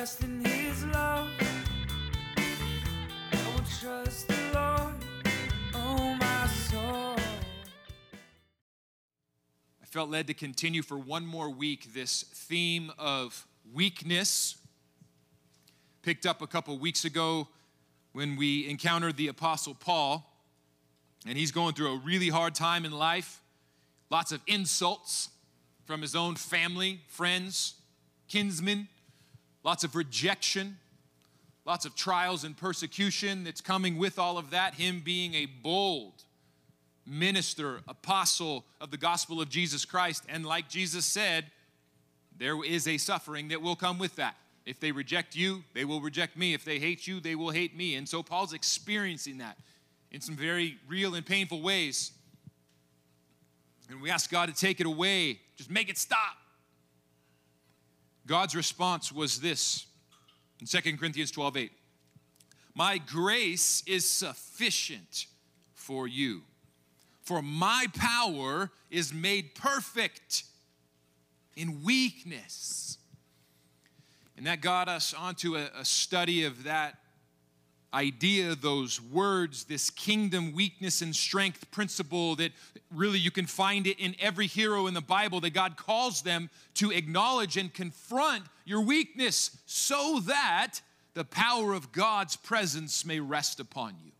in his love. I will trust the Lord, oh my soul. I felt led to continue for one more week this theme of weakness. Picked up a couple weeks ago when we encountered the Apostle Paul, and he's going through a really hard time in life. Lots of insults from his own family, friends, kinsmen, lots of rejection, lots of trials and persecution that's coming with all of that. Him being a bold, minister, apostle of the gospel of Jesus Christ. And like Jesus said, there is a suffering that will come with that. If they reject you, they will reject me. If they hate you, they will hate me. And so Paul's experiencing that in some very real and painful ways. And we ask God to take it away, just make it stop. God's response was this in 2 Corinthians 12 8. My grace is sufficient for you, for my power is made perfect in weakness. And that got us onto a, a study of that idea, those words, this kingdom weakness and strength principle that really you can find it in every hero in the Bible that God calls them to acknowledge and confront your weakness so that the power of God's presence may rest upon you.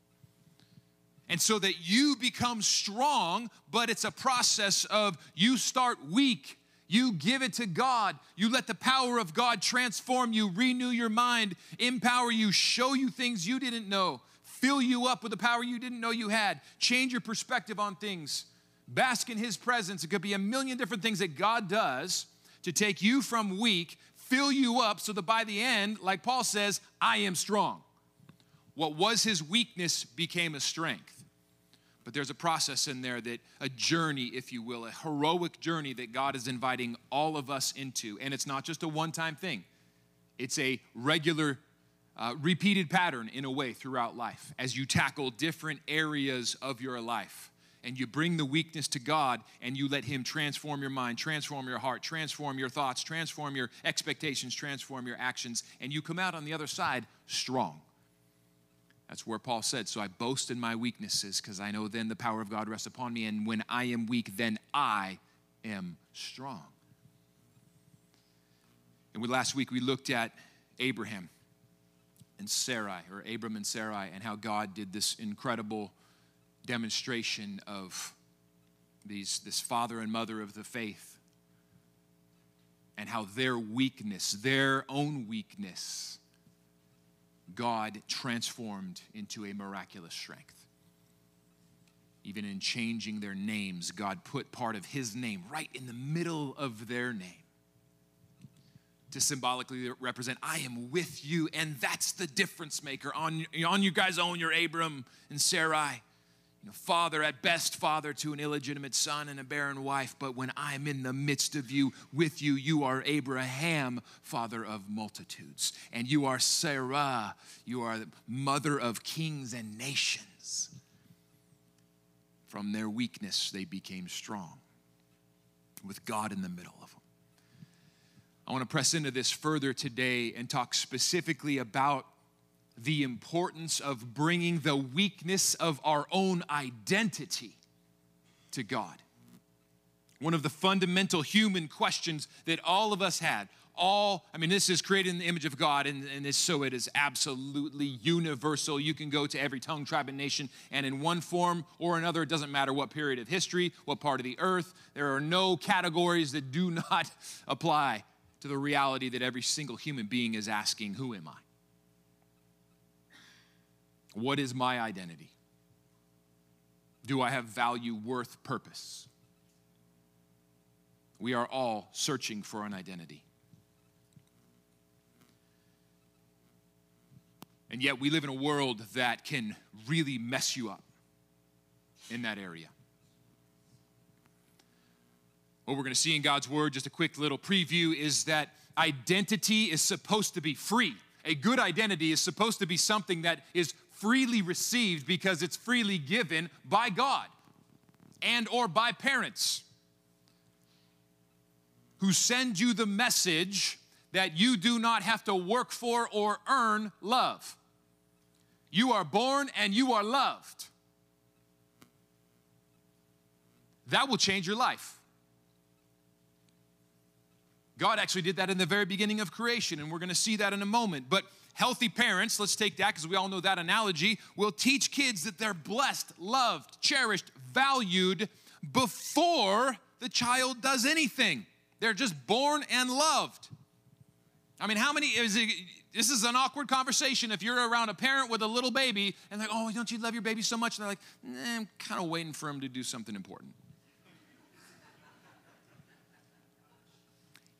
And so that you become strong, but it's a process of you start weak you give it to God. You let the power of God transform you, renew your mind, empower you, show you things you didn't know, fill you up with the power you didn't know you had, change your perspective on things, bask in His presence. It could be a million different things that God does to take you from weak, fill you up so that by the end, like Paul says, I am strong. What was his weakness became a strength. But there's a process in there that a journey, if you will, a heroic journey that God is inviting all of us into. And it's not just a one time thing, it's a regular, uh, repeated pattern in a way throughout life as you tackle different areas of your life. And you bring the weakness to God and you let Him transform your mind, transform your heart, transform your thoughts, transform your expectations, transform your actions. And you come out on the other side strong. That's where Paul said, So I boast in my weaknesses because I know then the power of God rests upon me. And when I am weak, then I am strong. And we, last week we looked at Abraham and Sarai, or Abram and Sarai, and how God did this incredible demonstration of these, this father and mother of the faith, and how their weakness, their own weakness, God transformed into a miraculous strength. Even in changing their names, God put part of His name right in the middle of their name to symbolically represent, I am with you, and that's the difference maker. On, on you guys own your Abram and Sarai you know, father at best father to an illegitimate son and a barren wife but when i'm in the midst of you with you you are abraham father of multitudes. And you are sarah you are the mother of kings and nations. From their weakness they became strong with god in the middle of them. I want to press into this further today and talk specifically about the importance of bringing the weakness of our own identity to God. One of the fundamental human questions that all of us had, all, I mean, this is created in the image of God, and, and this, so it is absolutely universal. You can go to every tongue, tribe, and nation, and in one form or another, it doesn't matter what period of history, what part of the earth, there are no categories that do not apply to the reality that every single human being is asking, Who am I? What is my identity? Do I have value, worth, purpose? We are all searching for an identity. And yet, we live in a world that can really mess you up in that area. What we're going to see in God's Word, just a quick little preview, is that identity is supposed to be free. A good identity is supposed to be something that is freely received because it's freely given by God and or by parents who send you the message that you do not have to work for or earn love. You are born and you are loved. That will change your life. God actually did that in the very beginning of creation, and we're going to see that in a moment. But healthy parents, let's take that because we all know that analogy, will teach kids that they're blessed, loved, cherished, valued before the child does anything. They're just born and loved. I mean, how many is it? This is an awkward conversation if you're around a parent with a little baby and they're like, oh, don't you love your baby so much? And they're like, nah, I'm kind of waiting for him to do something important.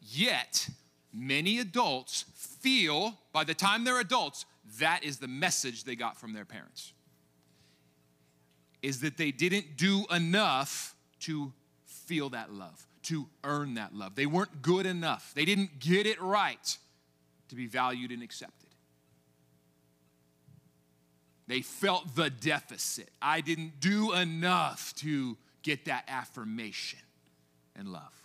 Yet, many adults feel by the time they're adults, that is the message they got from their parents. Is that they didn't do enough to feel that love, to earn that love. They weren't good enough. They didn't get it right to be valued and accepted. They felt the deficit. I didn't do enough to get that affirmation and love.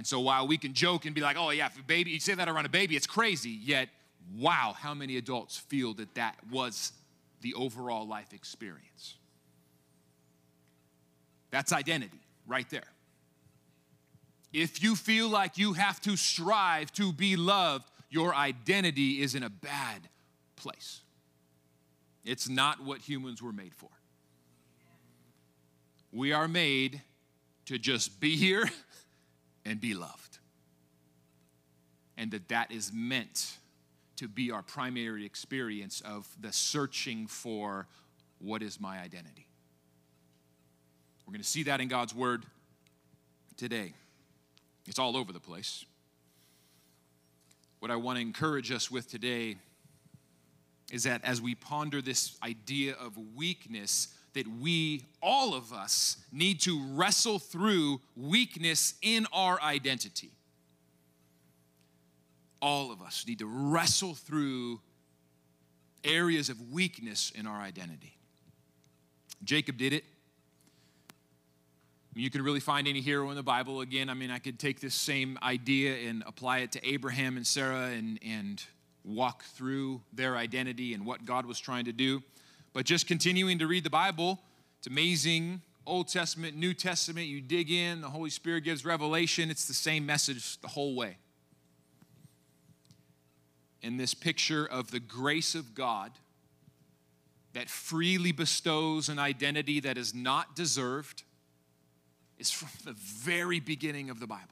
And so while we can joke and be like, oh, yeah, if a baby, you say that around a baby, it's crazy, yet, wow, how many adults feel that that was the overall life experience? That's identity right there. If you feel like you have to strive to be loved, your identity is in a bad place. It's not what humans were made for. We are made to just be here and be loved. And that that is meant to be our primary experience of the searching for what is my identity. We're going to see that in God's word today. It's all over the place. What I want to encourage us with today is that as we ponder this idea of weakness, that we, all of us, need to wrestle through weakness in our identity. All of us need to wrestle through areas of weakness in our identity. Jacob did it. You can really find any hero in the Bible. Again, I mean, I could take this same idea and apply it to Abraham and Sarah and, and walk through their identity and what God was trying to do. But just continuing to read the Bible, it's amazing. Old Testament, New Testament, you dig in, the Holy Spirit gives revelation. It's the same message the whole way. In this picture of the grace of God that freely bestows an identity that is not deserved is from the very beginning of the Bible.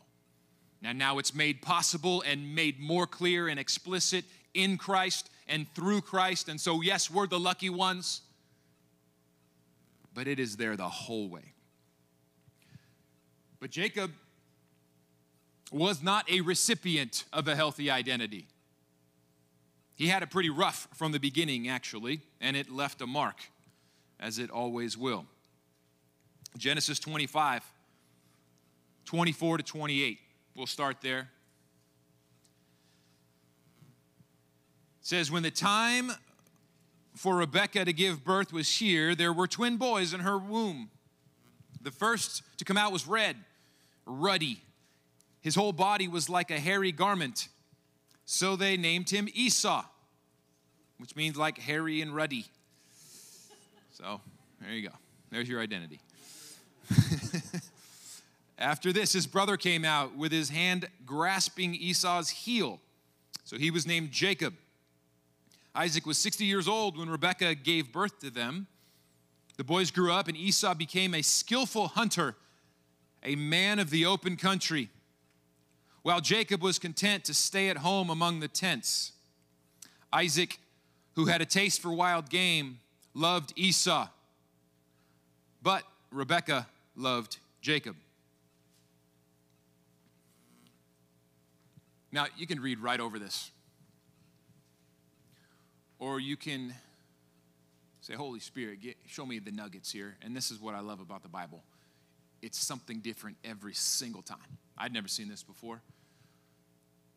Now, now it's made possible and made more clear and explicit in Christ and through Christ. And so, yes, we're the lucky ones, but it is there the whole way. But Jacob was not a recipient of a healthy identity. He had it pretty rough from the beginning, actually, and it left a mark, as it always will. Genesis 25, 24 to 28. We'll start there. Says, When the time for Rebekah to give birth was here, there were twin boys in her womb. The first to come out was red, ruddy. His whole body was like a hairy garment. So they named him Esau, which means like hairy and ruddy. So there you go. There's your identity. After this, his brother came out with his hand grasping Esau's heel. So he was named Jacob. Isaac was 60 years old when Rebekah gave birth to them. The boys grew up, and Esau became a skillful hunter, a man of the open country, while Jacob was content to stay at home among the tents. Isaac, who had a taste for wild game, loved Esau, but Rebekah loved Jacob. Now, you can read right over this. Or you can say, Holy Spirit, get, show me the nuggets here. And this is what I love about the Bible it's something different every single time. I'd never seen this before.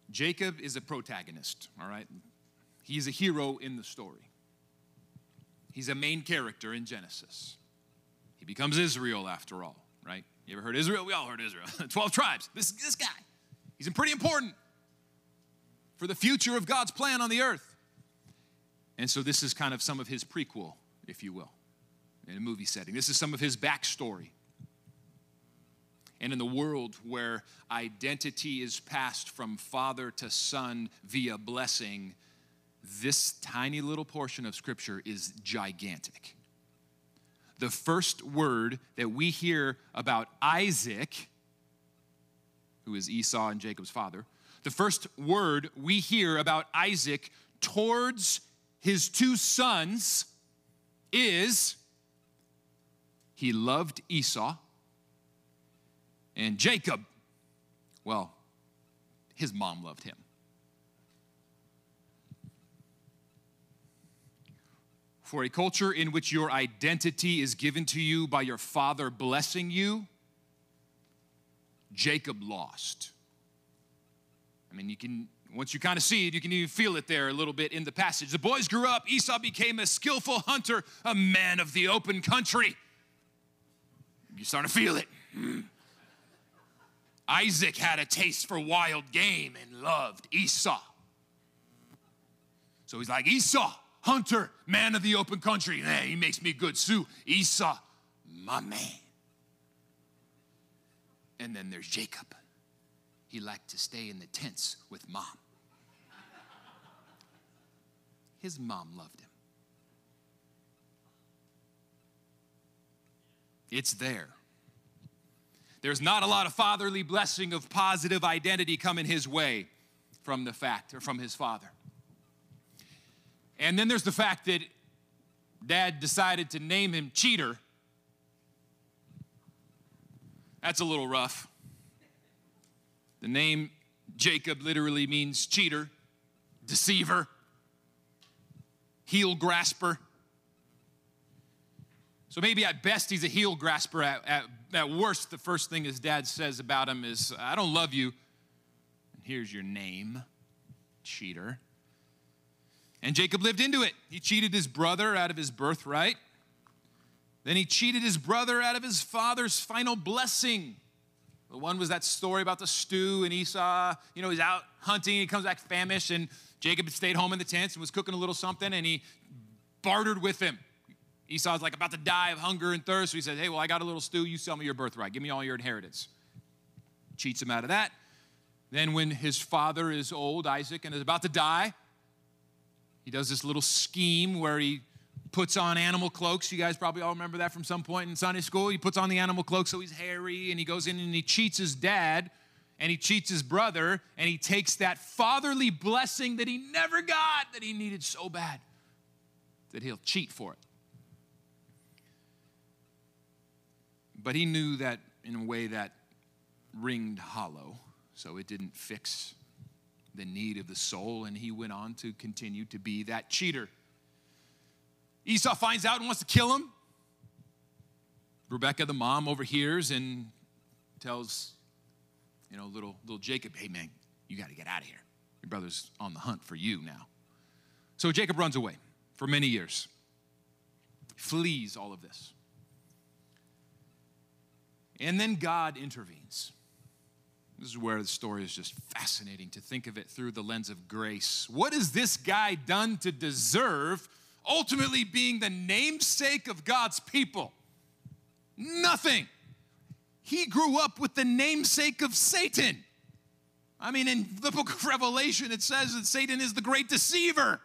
Jacob is a protagonist, all right? He's a hero in the story. He's a main character in Genesis. He becomes Israel after all, right? You ever heard Israel? We all heard Israel. 12 tribes. This, this guy. He's pretty important. for the future of God's plan on the earth. And so this is kind of some of his prequel, if you will, in a movie setting. This is some of his backstory. And in the world where identity is passed from father to son via blessing, this tiny little portion of scripture is gigantic. The first word that we hear about Isaac, who is Esau and Jacob's father, the first word we hear about Isaac towards his two sons is he loved Esau and Jacob. Well, his mom loved him. For a culture in which your identity is given to you by your father blessing you, Jacob lost. I mean, you can, once you kind of see it, you can even feel it there a little bit in the passage. The boys grew up. Esau became a skillful hunter, a man of the open country. You're starting to feel it. Hmm. Isaac had a taste for wild game and loved Esau. So he's like, Esau, hunter, man of the open country. Man, he makes me good Sue. Esau, my man. And then there's Jacob he liked to stay in the tents with mom. His mom loved him. It's there. There's not a lot of fatherly blessing of positive identity coming his way from the fact or from his father. And then there's the fact that dad decided to name him Cheater. That's a little rough. The name Jacob literally means cheater, deceiver, heel grasper. So maybe at best he's a heel grasper. At, at, at worst, the first thing his dad says about him is, I don't love you. And here's your name, cheater. And Jacob lived into it. He cheated his brother out of his birthright. Then he cheated his brother out of his father's final blessing. The one was that story about the stew and Esau, you know, he's out hunting, he comes back famished, and Jacob had stayed home in the tents and was cooking a little something, and he bartered with him. Esau's like about to die of hunger and thirst, so he says, Hey, well, I got a little stew, you sell me your birthright, give me all your inheritance. Cheats him out of that. Then, when his father is old, Isaac, and is about to die, he does this little scheme where he puts on animal cloaks. You guys probably all remember that from some point in Sunday school. He puts on the animal cloak so he's hairy and he goes in and he cheats his dad and he cheats his brother and he takes that fatherly blessing that he never got that he needed so bad that he'll cheat for it. But he knew that in a way that ringed hollow, so it didn't fix the need of the soul, and he went on to continue to be that cheater. Esau finds out and wants to kill him. Rebecca, the mom, overhears and tells, you know, little, little Jacob, hey man, you got to get out of here. Your brother's on the hunt for you now. So Jacob runs away for many years, flees all of this. And then God intervenes. This is where the story is just fascinating to think of it through the lens of grace. What has this guy done to deserve ultimately being the namesake of God's people. Nothing. He grew up with the namesake of Satan. I mean, in the book of Revelation, it says that Satan is the great deceiver.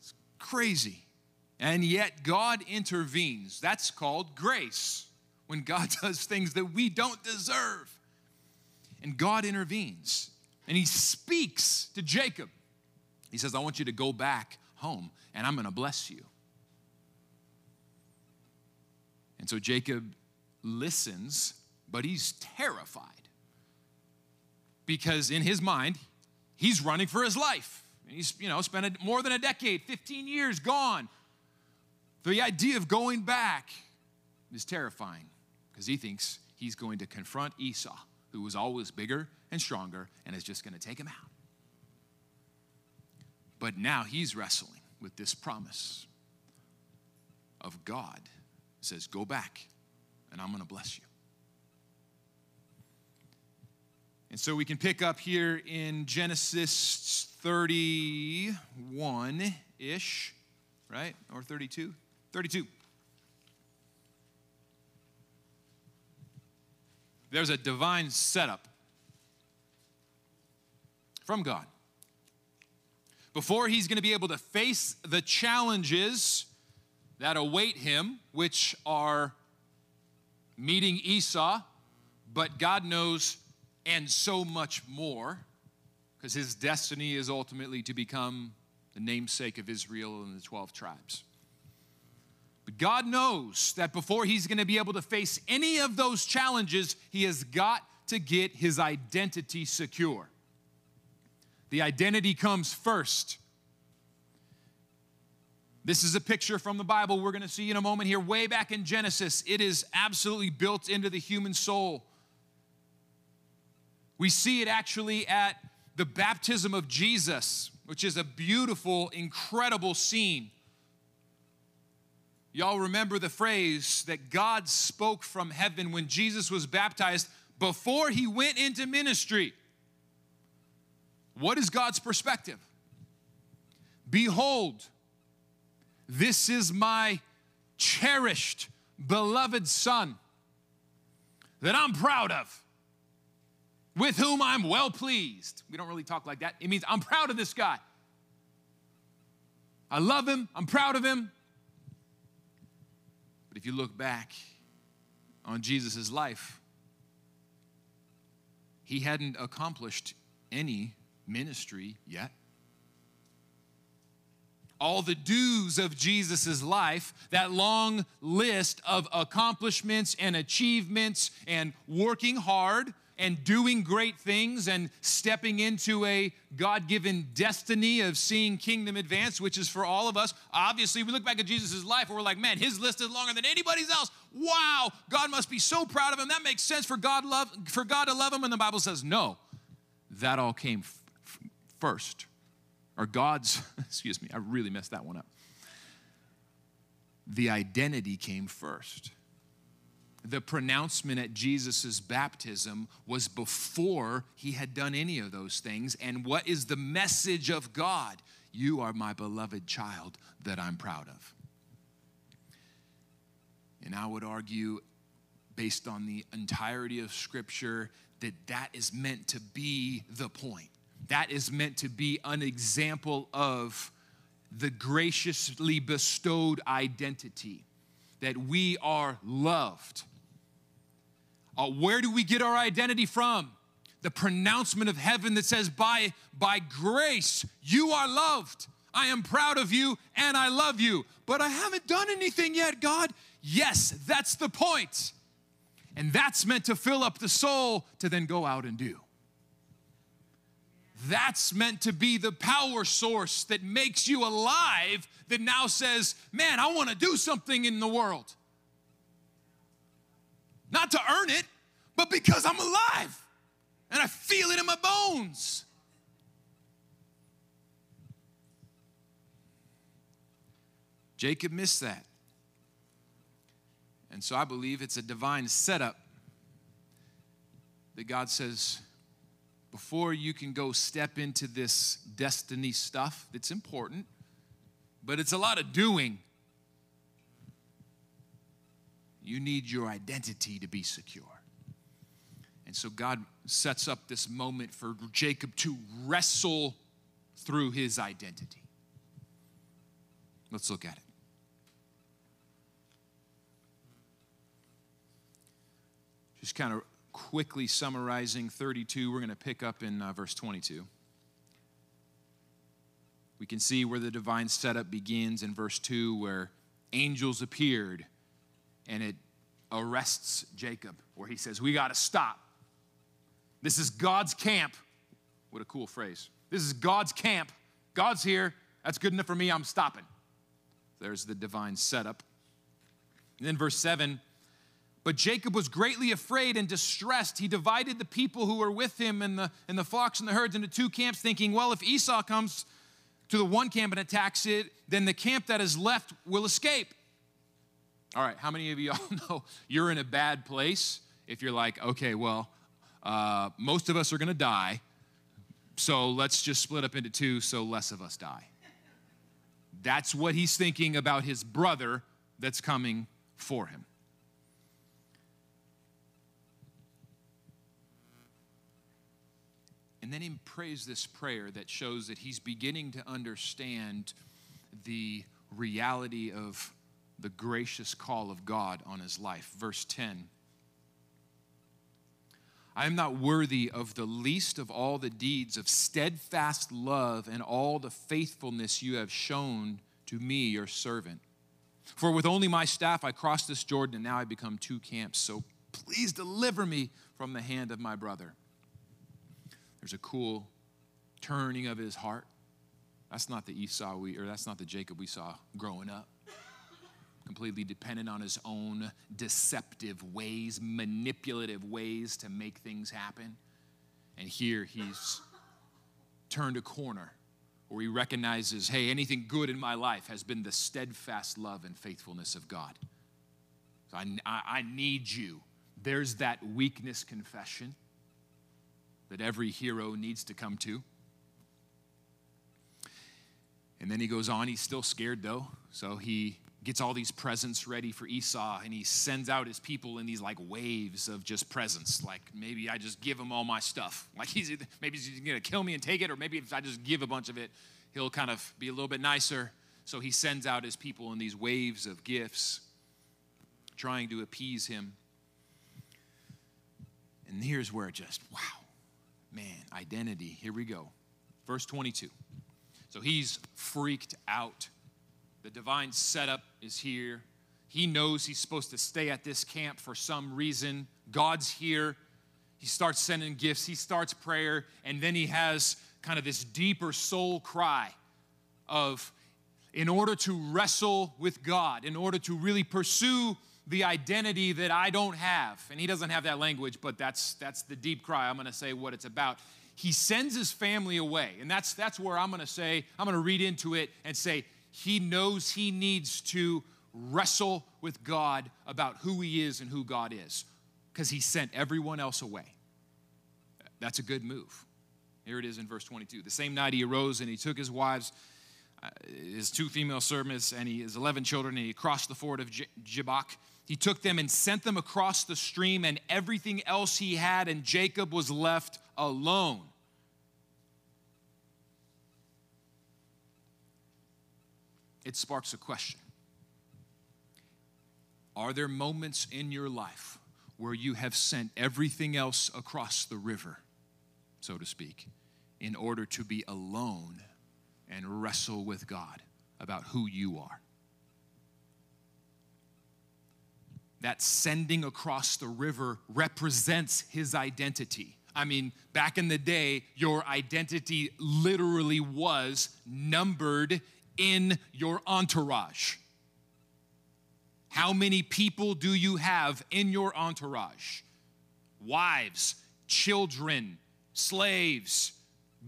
It's crazy. And yet, God intervenes. That's called grace, when God does things that we don't deserve. And God intervenes. And he speaks to Jacob. He says, I want you to go back home and I'm going to bless you. And so Jacob listens, but he's terrified because in his mind, he's running for his life. He's, you know, spent a, more than a decade, 15 years gone. The idea of going back is terrifying because he thinks he's going to confront Esau, who was always bigger and stronger and is just going to take him out. But now he's wrestling with this promise of God. Says, Go back, and I'm going to bless you. And so we can pick up here in Genesis 31 ish, right? Or 32? 32. There's a divine setup from God. Before he's going to be able to face the challenges that await him, which are meeting Esau, but God knows and so much more, because his destiny is ultimately to become the namesake of Israel and the 12 tribes. But God knows that before he's going to be able to face any of those challenges, he has got to get his identity secure. The identity comes first. This is a picture from the Bible we're going to see in a moment here, way back in Genesis. It is absolutely built into the human soul. We see it actually at the baptism of Jesus, which is a beautiful, incredible scene. Y'all remember the phrase that God spoke from heaven when Jesus was baptized before he went into ministry. What is God's perspective? Behold, this is my cherished, beloved Son that I'm proud of with whom I'm well pleased. We don't really talk like that. It means I'm proud of this guy. I love him, I'm proud of him. But if you look back on Jesus' life, he hadn't accomplished any ministry yet. All the dues of Jesus' life, that long list of accomplishments and achievements and working hard and doing great things and stepping into a God given destiny of seeing kingdom advance, which is for all of us. Obviously, we look back at Jesus' life and we're like, man, his list is longer than anybody's else. Wow, God must be so proud of him. That makes sense for God, love, for God to love him. And the Bible says, no, that all came f- first. Or God's, excuse me, I really messed that one up. The identity came first the pronouncement at Jesus' baptism was before he had done any of those things. And what is the message of God? You are my beloved child that I'm proud of. And I would argue, based on the entirety of Scripture, that that is meant to be the point. That is meant to be an example of the graciously bestowed identity that we are loved uh, where do we get our identity from? The pronouncement of heaven that says, by, by grace, you are loved. I am proud of you and I love you. But I haven't done anything yet, God. Yes, that's the point. And that's meant to fill up the soul to then go out and do. That's meant to be the power source that makes you alive, that now says, Man, I want to do something in the world. Not to earn it, but because I'm alive and I feel it in my bones. Jacob missed that. And so I believe it's a divine setup that God says, before you can go step into this destiny stuff that's important, but it's a lot of doing you need your identity to be secure. And so God sets up this moment for Jacob to wrestle through his identity. Let's look at it. Just kind of quickly summarizing 32, we're going to pick up in uh, verse 22. We can see where the divine setup begins in verse 2, where angels appeared and it arrests Jacob, where he says, We got to stop. This is God's camp. What a cool phrase. This is God's camp. God's here. That's good enough for me. I'm stopping. There's the divine setup. And then verse 7 But Jacob was greatly afraid and distressed. He divided the people who were with him and the, and the flocks and the herds into two camps, thinking, Well, if Esau comes to the one camp and attacks it, then the camp that is left will escape. All right, how many of y'all know you're in a bad place if you're like, okay, well, uh, most of us are going to die, so let's just split up into two so less of us die. That's what he's thinking about his brother that's coming for him. And then he prays this prayer that shows that he's beginning to understand the reality of the gracious call of God on his life. Verse 10 I am not worthy of the least of all the deeds of steadfast love and all the faithfulness you have shown to me, your servant. For with only my staff I crossed this Jordan, and now I become two camps. So please deliver me from the hand of my brother. There's a cool turning of his heart. That's not the Esau we, or that's not the Jacob we saw growing up. Completely dependent on his own deceptive ways, manipulative ways to make things happen. And here he's turned a corner where he recognizes hey, anything good in my life has been the steadfast love and faithfulness of God. So I, I, I need you. There's that weakness confession that every hero needs to come to. And then he goes on, he's still scared though. So he gets all these presents ready for Esau and he sends out his people in these like waves of just presents. Like maybe I just give him all my stuff. Like he's maybe he's gonna kill me and take it, or maybe if I just give a bunch of it, he'll kind of be a little bit nicer. So he sends out his people in these waves of gifts, trying to appease him. And here's where it just, wow, man, identity. Here we go. Verse 22. So he's freaked out. The divine setup is here. He knows he's supposed to stay at this camp for some reason. God's here. He starts sending gifts, he starts prayer, and then he has kind of this deeper soul cry of, in order to wrestle with God, in order to really pursue the identity that I don't have. And he doesn't have that language, but that's that's the deep cry. I'm going to say what it's about he sends his family away. And that's, that's where I'm going to say, I'm going to read into it and say, he knows he needs to wrestle with God about who he is and who God is because he sent everyone else away. That's a good move. Here it is in verse 22. The same night he arose and he took his wives, uh, his two female servants, and he, his 11 children, and he crossed the ford of Jabbok. He took them and sent them across the stream, and everything else he had, and Jacob was left alone. It sparks a question Are there moments in your life where you have sent everything else across the river, so to speak, in order to be alone and wrestle with God about who you are? That sending across the river represents his identity. I mean, back in the day, your identity literally was numbered in your entourage. How many people do you have in your entourage? Wives, children, slaves,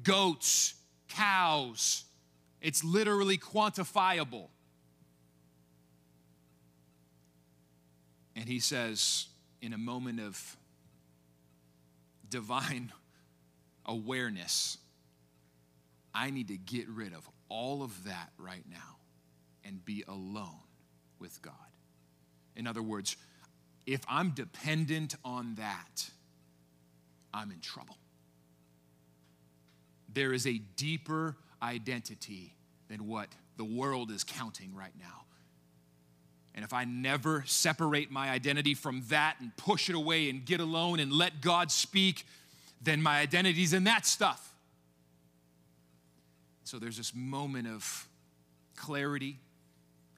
goats, cows. It's literally quantifiable. And he says, in a moment of divine awareness, I need to get rid of all of that right now and be alone with God. In other words, if I'm dependent on that, I'm in trouble. There is a deeper identity than what the world is counting right now. And if I never separate my identity from that and push it away and get alone and let God speak, then my identity's in that stuff. So there's this moment of clarity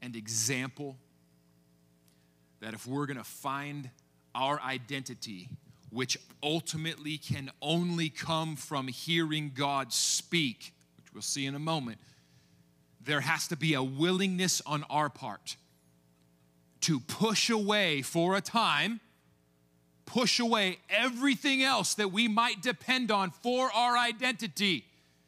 and example that if we're going to find our identity, which ultimately can only come from hearing God speak, which we'll see in a moment, there has to be a willingness on our part to push away for a time, push away everything else that we might depend on for our identity.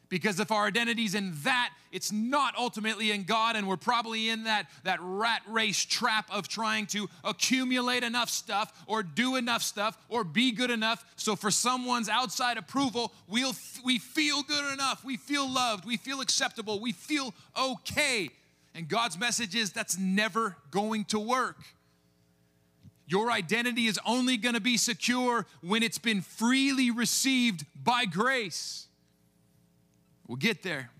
Because if our identity's in that, it's not ultimately in God, and we're probably in that, that rat race trap of trying to accumulate enough stuff or do enough stuff or be good enough. So for someone's outside approval, we'll, we feel good enough, we feel loved, we feel acceptable, we feel okay. And God's message is that's never going to work. Your identity is only going to be secure when it's been freely received by grace. We'll get there.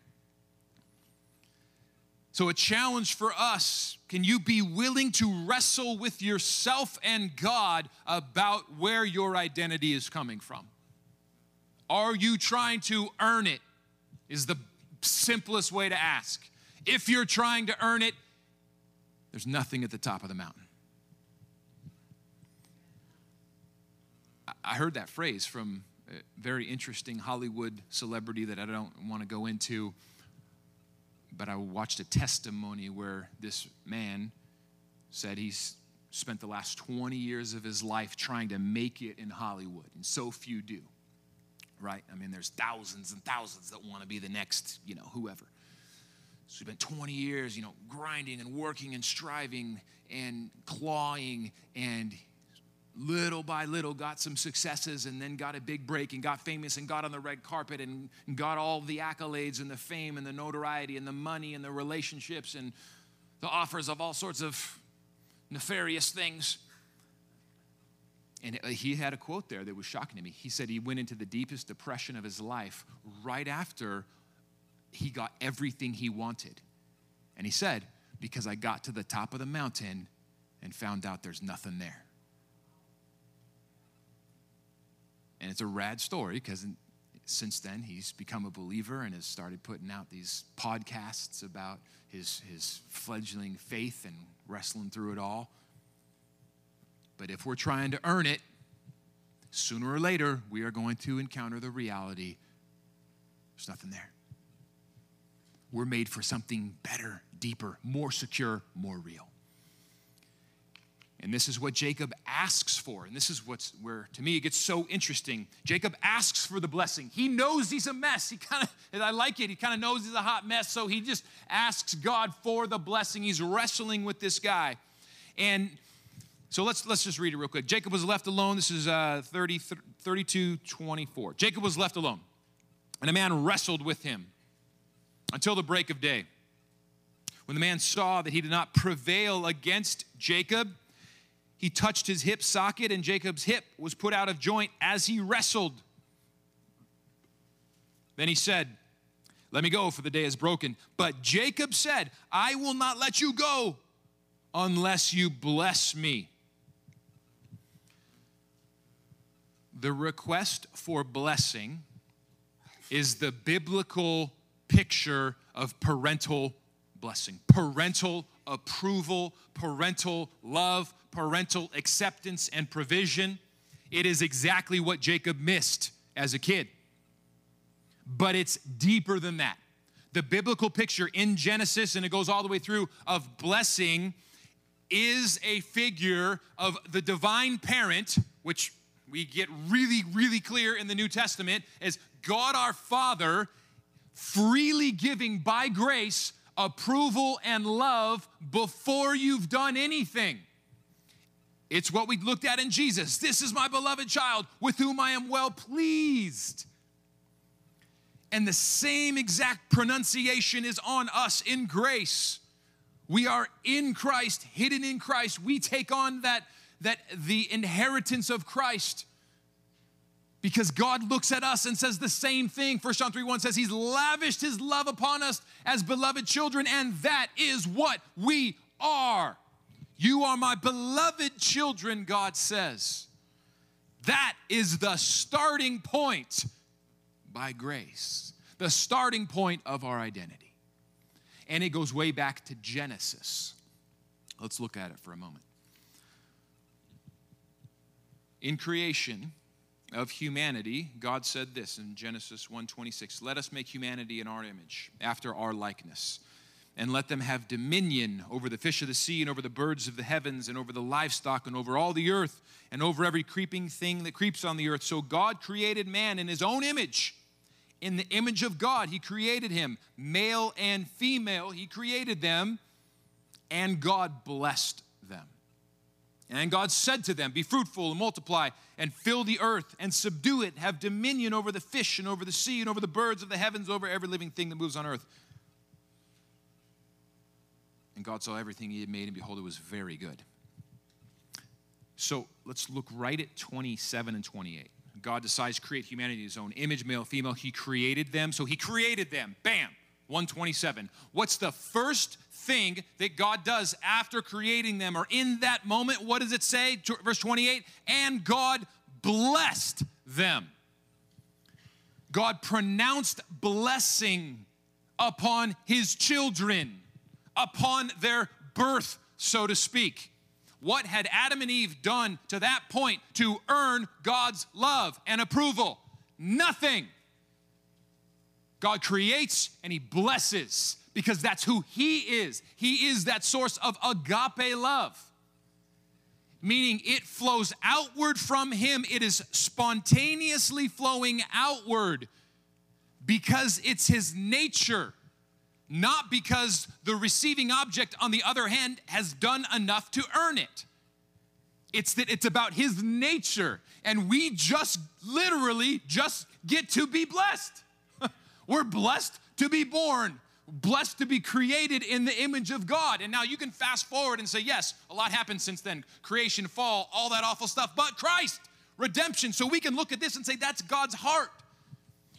So, a challenge for us can you be willing to wrestle with yourself and God about where your identity is coming from? Are you trying to earn it? Is the simplest way to ask. If you're trying to earn it, there's nothing at the top of the mountain. I heard that phrase from a very interesting Hollywood celebrity that I don't want to go into, but I watched a testimony where this man said he's spent the last 20 years of his life trying to make it in Hollywood, and so few do, right? I mean, there's thousands and thousands that want to be the next, you know, whoever. So he spent 20 years, you know, grinding and working and striving and clawing and little by little got some successes and then got a big break and got famous and got on the red carpet and, got all the accolades and the fame and the notoriety and the money and the relationships and the offers of all sorts of nefarious things. And he had a quote there that was shocking to me. He said he went into the deepest depression of his life right after he got everything he wanted. And he said, Because I got to the top of the mountain and found out there's nothing there. And it's a rad story because since then he's become a believer and has started putting out these podcasts about his, his fledgling faith and wrestling through it all. But if we're trying to earn it, sooner or later we are going to encounter the reality there's nothing there. We're made for something better, deeper, more secure, more real. And this is what Jacob asks for. And this is what's where, to me, it gets so interesting. Jacob asks for the blessing. He knows he's a mess. He kind of, I like it, he kind of knows he's a hot mess. So he just asks God for the blessing. He's wrestling with this guy. And so let's, let's just read it real quick. Jacob was left alone. This is uh, 30, 32, 24. Jacob was left alone, and a man wrestled with him until the break of day. When the man saw that he did not prevail against Jacob, he touched his hip socket, and Jacob's hip was put out of joint as he wrestled. Then he said, Let me go, for the day is broken. But Jacob said, I will not let you go unless you bless me. The request for blessing is the biblical picture of parental blessing, parental approval, parental love, parental acceptance and provision. It is exactly what Jacob missed as a kid. But it's deeper than that. The biblical picture in Genesis, and it goes all the way through, of blessing is a figure of the divine parent, which we get really, really clear in the New Testament as God our Father freely giving by grace approval and love before you've done anything. It's what we looked at in Jesus. This is my beloved child with whom I am well pleased. And the same exact pronunciation is on us in grace. We are in Christ, hidden in Christ. We take on that, that the inheritance of Christ because God looks at us and says the same thing. 1 John 3 1 says, He's lavished His love upon us as beloved children, and that is what we are. You are my beloved children, God says. That is the starting point by grace, the starting point of our identity. And it goes way back to Genesis. Let's look at it for a moment. In creation, of humanity, God said this in Genesis 1:26, "Let us make humanity in our image, after our likeness, and let them have dominion over the fish of the sea and over the birds of the heavens and over the livestock and over all the earth and over every creeping thing that creeps on the earth." So God created man in his own image. In the image of God, he created him. Male and female, he created them, and God blessed them. And God said to them, Be fruitful and multiply, and fill the earth, and subdue it, have dominion over the fish, and over the sea, and over the birds of the heavens, over every living thing that moves on earth. And God saw everything he had made, and behold, it was very good. So let's look right at 27 and 28. God decides to create humanity in his own image, male, female. He created them. So he created them. Bam, 127. What's the first thing that God does after creating them or in that moment? What does it say? Verse 28 And God blessed them. God pronounced blessing upon his children, upon their birth, so to speak. What had Adam and Eve done to that point to earn God's love and approval? Nothing. God creates and He blesses because that's who He is. He is that source of agape love, meaning it flows outward from Him, it is spontaneously flowing outward because it's His nature not because the receiving object, on the other hand, has done enough to earn it. It's that it's about his nature, and we just literally just get to be blessed. We're blessed to be born, blessed to be created in the image of God. And now you can fast forward and say, yes, a lot happened since then creation, fall, all that awful stuff, but Christ, redemption. So we can look at this and say, that's God's heart.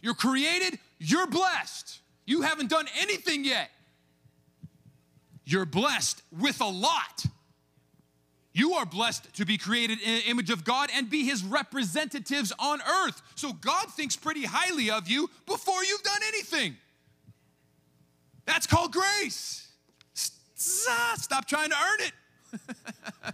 You're created, you're blessed. You haven't done anything yet. You're blessed with a lot. You are blessed to be created in the image of God and be his representatives on earth. So God thinks pretty highly of you before you've done anything. That's called grace. Stop trying to earn it.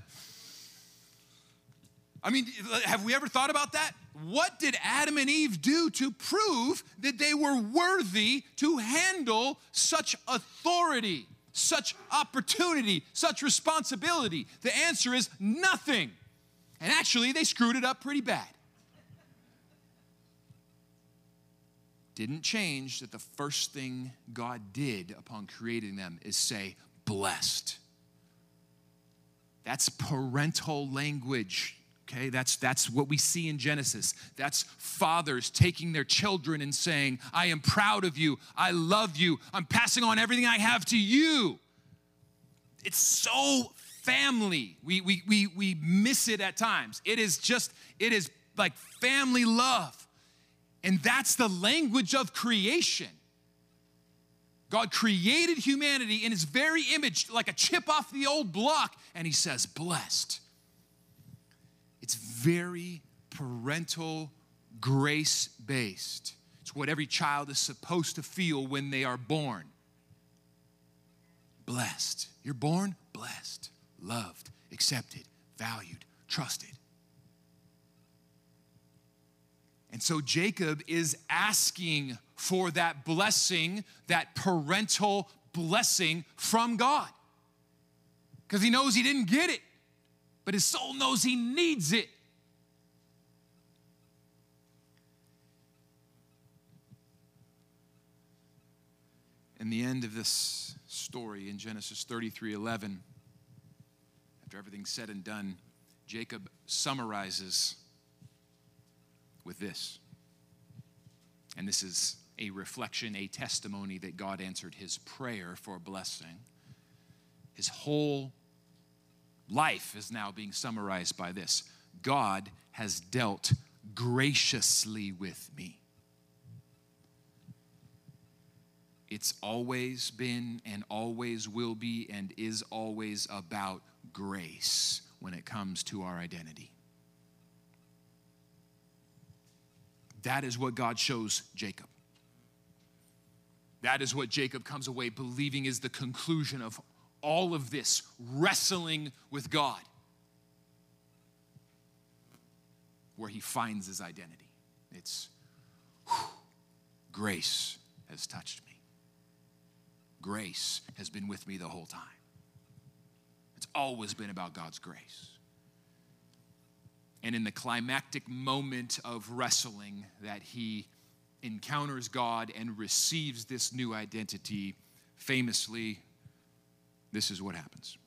I mean, have we ever thought about that? what did Adam and Eve do to prove that they were worthy to handle such authority, such opportunity, such responsibility? The answer is nothing. And actually, they screwed it up pretty bad. Didn't change that the first thing God did upon creating them is say, blessed. That's parental language. Okay, that's, that's what we see in Genesis. That's fathers taking their children and saying, I am proud of you. I love you. I'm passing on everything I have to you. It's so family. We, we, we, we miss it at times. It is just, it is like family love. And that's the language of creation. God created humanity in his very image, like a chip off the old block, and he says, blessed. It's very parental, grace based. It's what every child is supposed to feel when they are born. Blessed. You're born blessed, loved, accepted, valued, trusted. And so Jacob is asking for that blessing, that parental blessing from God. Because he knows he didn't get it but his soul knows he needs it. In the end of this story in Genesis 33 11, after everything's said and done, Jacob summarizes with this. And this is a reflection, a testimony that God answered his prayer for blessing. His whole Life is now being summarized by this God has dealt graciously with me. It's always been and always will be and is always about grace when it comes to our identity. That is what God shows Jacob. That is what Jacob comes away believing is the conclusion of all of this wrestling with God, where he finds his identity. It's whew, grace has touched me. Grace has been with me the whole time. It's always been about God's grace. And in the climactic moment of wrestling that he encounters God and receives this new identity, famously, this is what happens.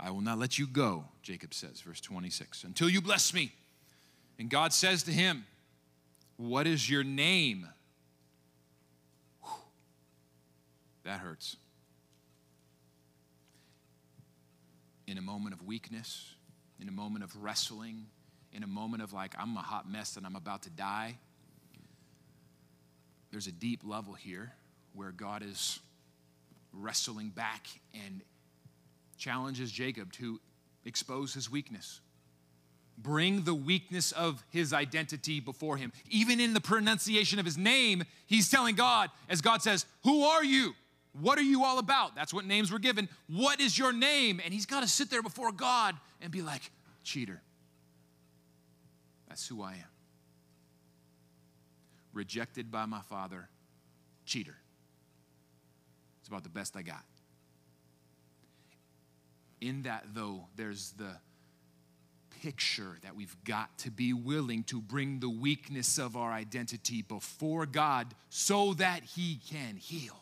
I will not let you go, Jacob says, verse 26, until you bless me. And God says to him, What is your name? Whew. That hurts. In a moment of weakness, in a moment of wrestling, in a moment of like, I'm a hot mess and I'm about to die, there's a deep level here where God is wrestling back and challenges Jacob to expose his weakness. Bring the weakness of his identity before him. Even in the pronunciation of his name, he's telling God, as God says, Who are you? What are you all about? That's what names were given. What is your name? And he's got to sit there before God and be like, Cheater. That's who I am. Rejected by my father, cheater. It's about the best I got. In that, though, there's the picture that we've got to be willing to bring the weakness of our identity before God so that He can heal,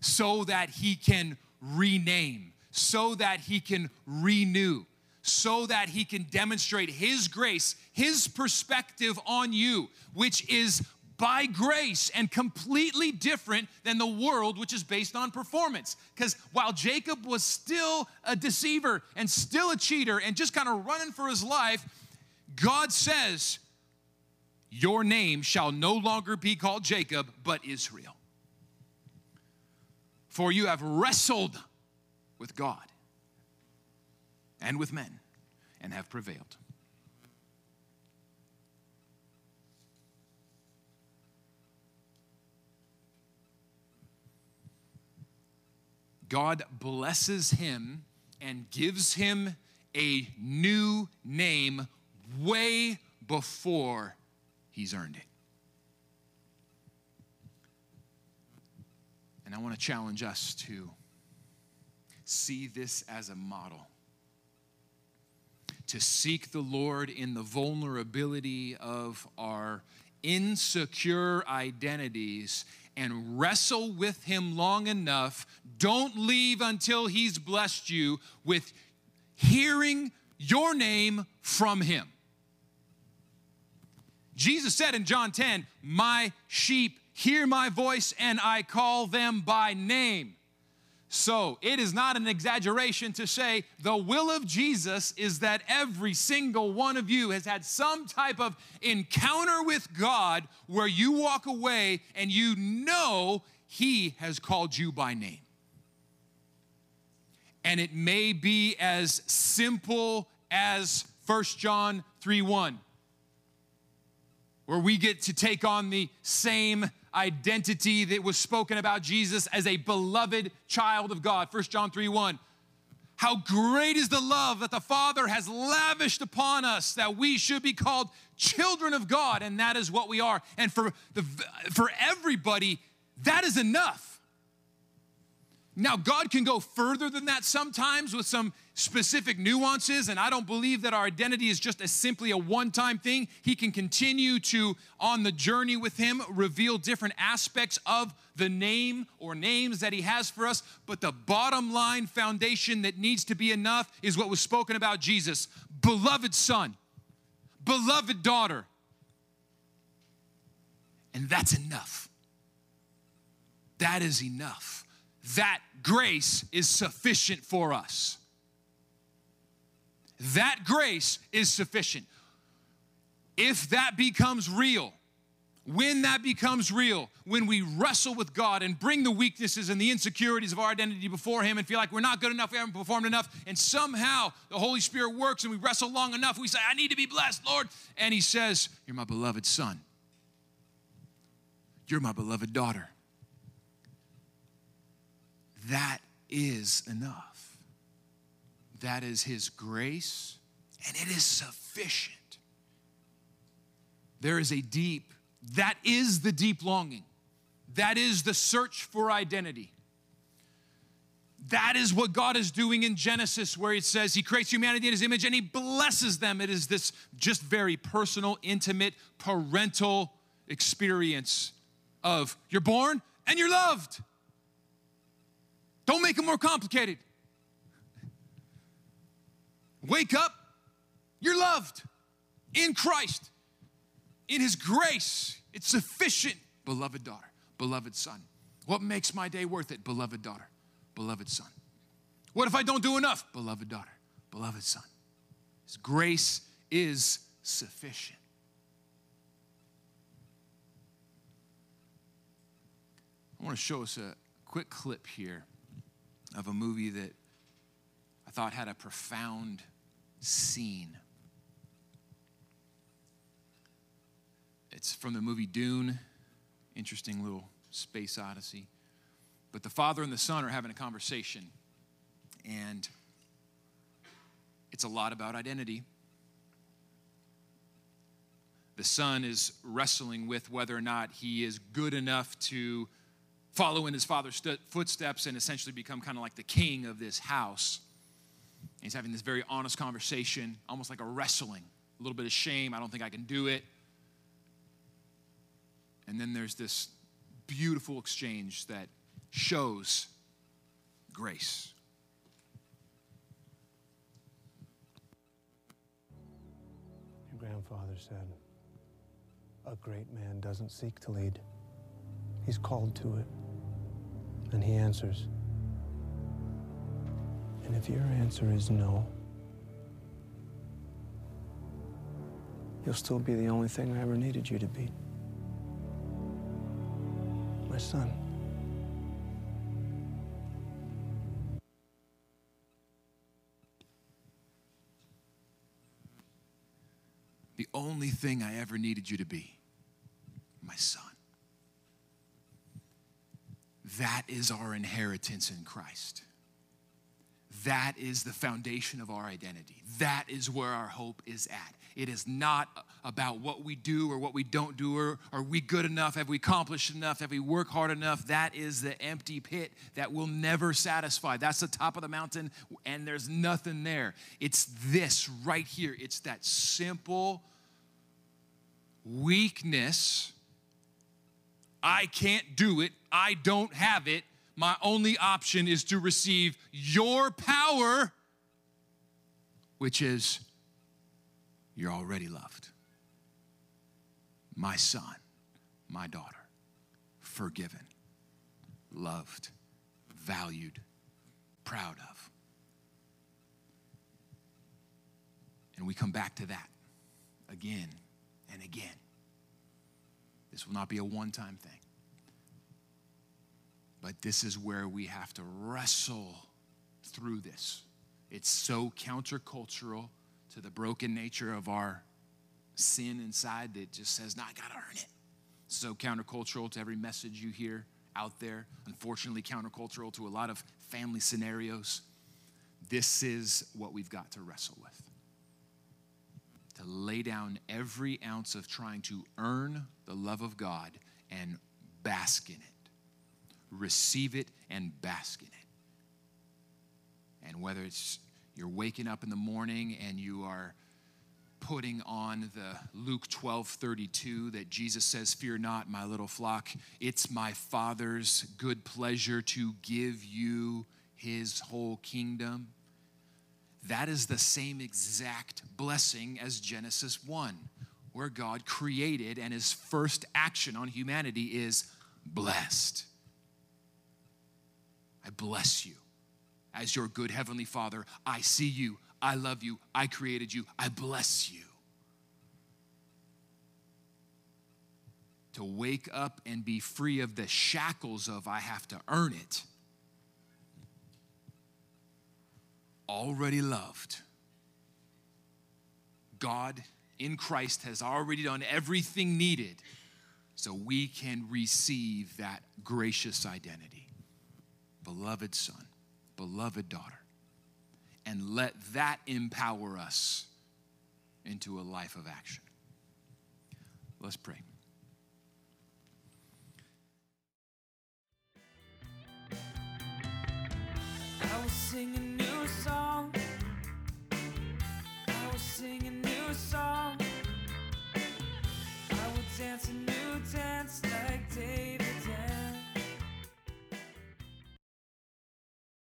so that He can rename, so that He can renew, so that He can demonstrate His grace, His perspective on you, which is by grace and completely different than the world, which is based on performance. Because while Jacob was still a deceiver and still a cheater and just kind of running for his life, God says, Your name shall no longer be called Jacob, but Israel. For you have wrestled with God and with men and have prevailed. God blesses him and gives him a new name way before he's earned it. And I want to challenge us to see this as a model. To seek the Lord in the vulnerability of our insecure identities and wrestle with Him long enough. Don't leave until He's blessed you with hearing your name from Him. Jesus said in John 10, My sheep hear my voice, and I call them by name. So it is not an exaggeration to say the will of Jesus is that every single one of you has had some type of encounter with God where you walk away and you know He has called you by name. And it may be as simple as 1 John 3 1, where we get to take on the same identity that was spoken about Jesus as a beloved child of God. 1 John 3 1. How great is the love that the Father has lavished upon us that we should be called children of God, and that is what we are. And for, the, for everybody, that is enough. Now, God can go further than that sometimes with some specific nuances, and I don't believe that our identity is just a simply a one time thing. He can continue to, on the journey with Him, reveal different aspects of the name or names that He has for us. But the bottom line foundation that needs to be enough is what was spoken about Jesus beloved Son, beloved daughter. And that's enough. That is enough that grace is sufficient for us. That grace is sufficient. If that becomes real, when that becomes real, when we wrestle with God and bring the weaknesses and the insecurities of our identity before Him and feel like we're not good enough, we haven't performed enough, and somehow the Holy Spirit works and we wrestle long enough, we say, I need to be blessed, Lord. And He says, You're my beloved Son. You're my beloved daughter that is enough. That is His grace, and it is sufficient. There is a deep, that is the deep longing. That is the search for identity. That is what God is doing in Genesis, where it says He creates humanity in His image and He blesses them. It is this just very personal, intimate, parental experience of you're born and you're loved. Don't make it more complicated. Wake up, you're loved in Christ, in His grace. It's sufficient, beloved daughter, beloved son. What makes my day worth it, beloved daughter, beloved son? What if I don't do enough, beloved daughter, beloved son? His grace is sufficient. I want to show us a quick clip here of a movie that I thought had a profound scene. It's from the movie Dune, interesting little space odyssey. But the father and the son are having a conversation, and it's a lot about identity. The son is wrestling with whether or not he is good enough to follow in his father's st- footsteps and essentially become kind of like the king of this house. And he's having this very honest conversation, almost like a wrestling, a little bit of shame. I don't think I can do it. And then there's this beautiful exchange that shows grace. Your grandfather said, A great man doesn't seek to lead, he's called to it. And he answers. And if your answer is no, you'll still be the only thing I ever needed you to be. My son. The only thing I ever needed you to be, my son. That is our inheritance in Christ. That is the foundation of our identity. That is where our hope is at. It is not about what we do or what we don't do, or are we good enough? Have we accomplished enough? Have we worked hard enough? That is the empty pit that will never satisfy. That's the top of the mountain, and there's nothing there. It's this right here. It's that simple weakness. I can't do it. I don't have it. My only option is to receive your power, which is you're already loved. My son, my daughter, forgiven, loved, valued, proud of. And we come back to that again and again. This will not be a one time thing. But this is where we have to wrestle through this. It's so countercultural to the broken nature of our sin inside that just says, no, I gotta earn it. So countercultural to every message you hear out there. Unfortunately, countercultural to a lot of family scenarios. This is what we've got to wrestle with. To lay down every ounce of trying to earn the love of God and bask in it receive it and bask in it. And whether it's you're waking up in the morning and you are putting on the Luke 12 32 that Jesus says, Fear not, my little flock. It's my Father's good pleasure to give you his whole kingdom. That is the same exact blessing as Genesis 1, where God created and his first action on humanity is blessed. I bless you. As your good heavenly Father, I see you. I love you. I created you. I bless you. To wake up and be free of the shackles of I have to earn it. Already loved. God in Christ has already done everything needed so we can receive that gracious identity beloved son, beloved daughter, and let that empower us into a life of action. Let's pray. I will sing a song. I will sing a new song. I will dance a new dance like David.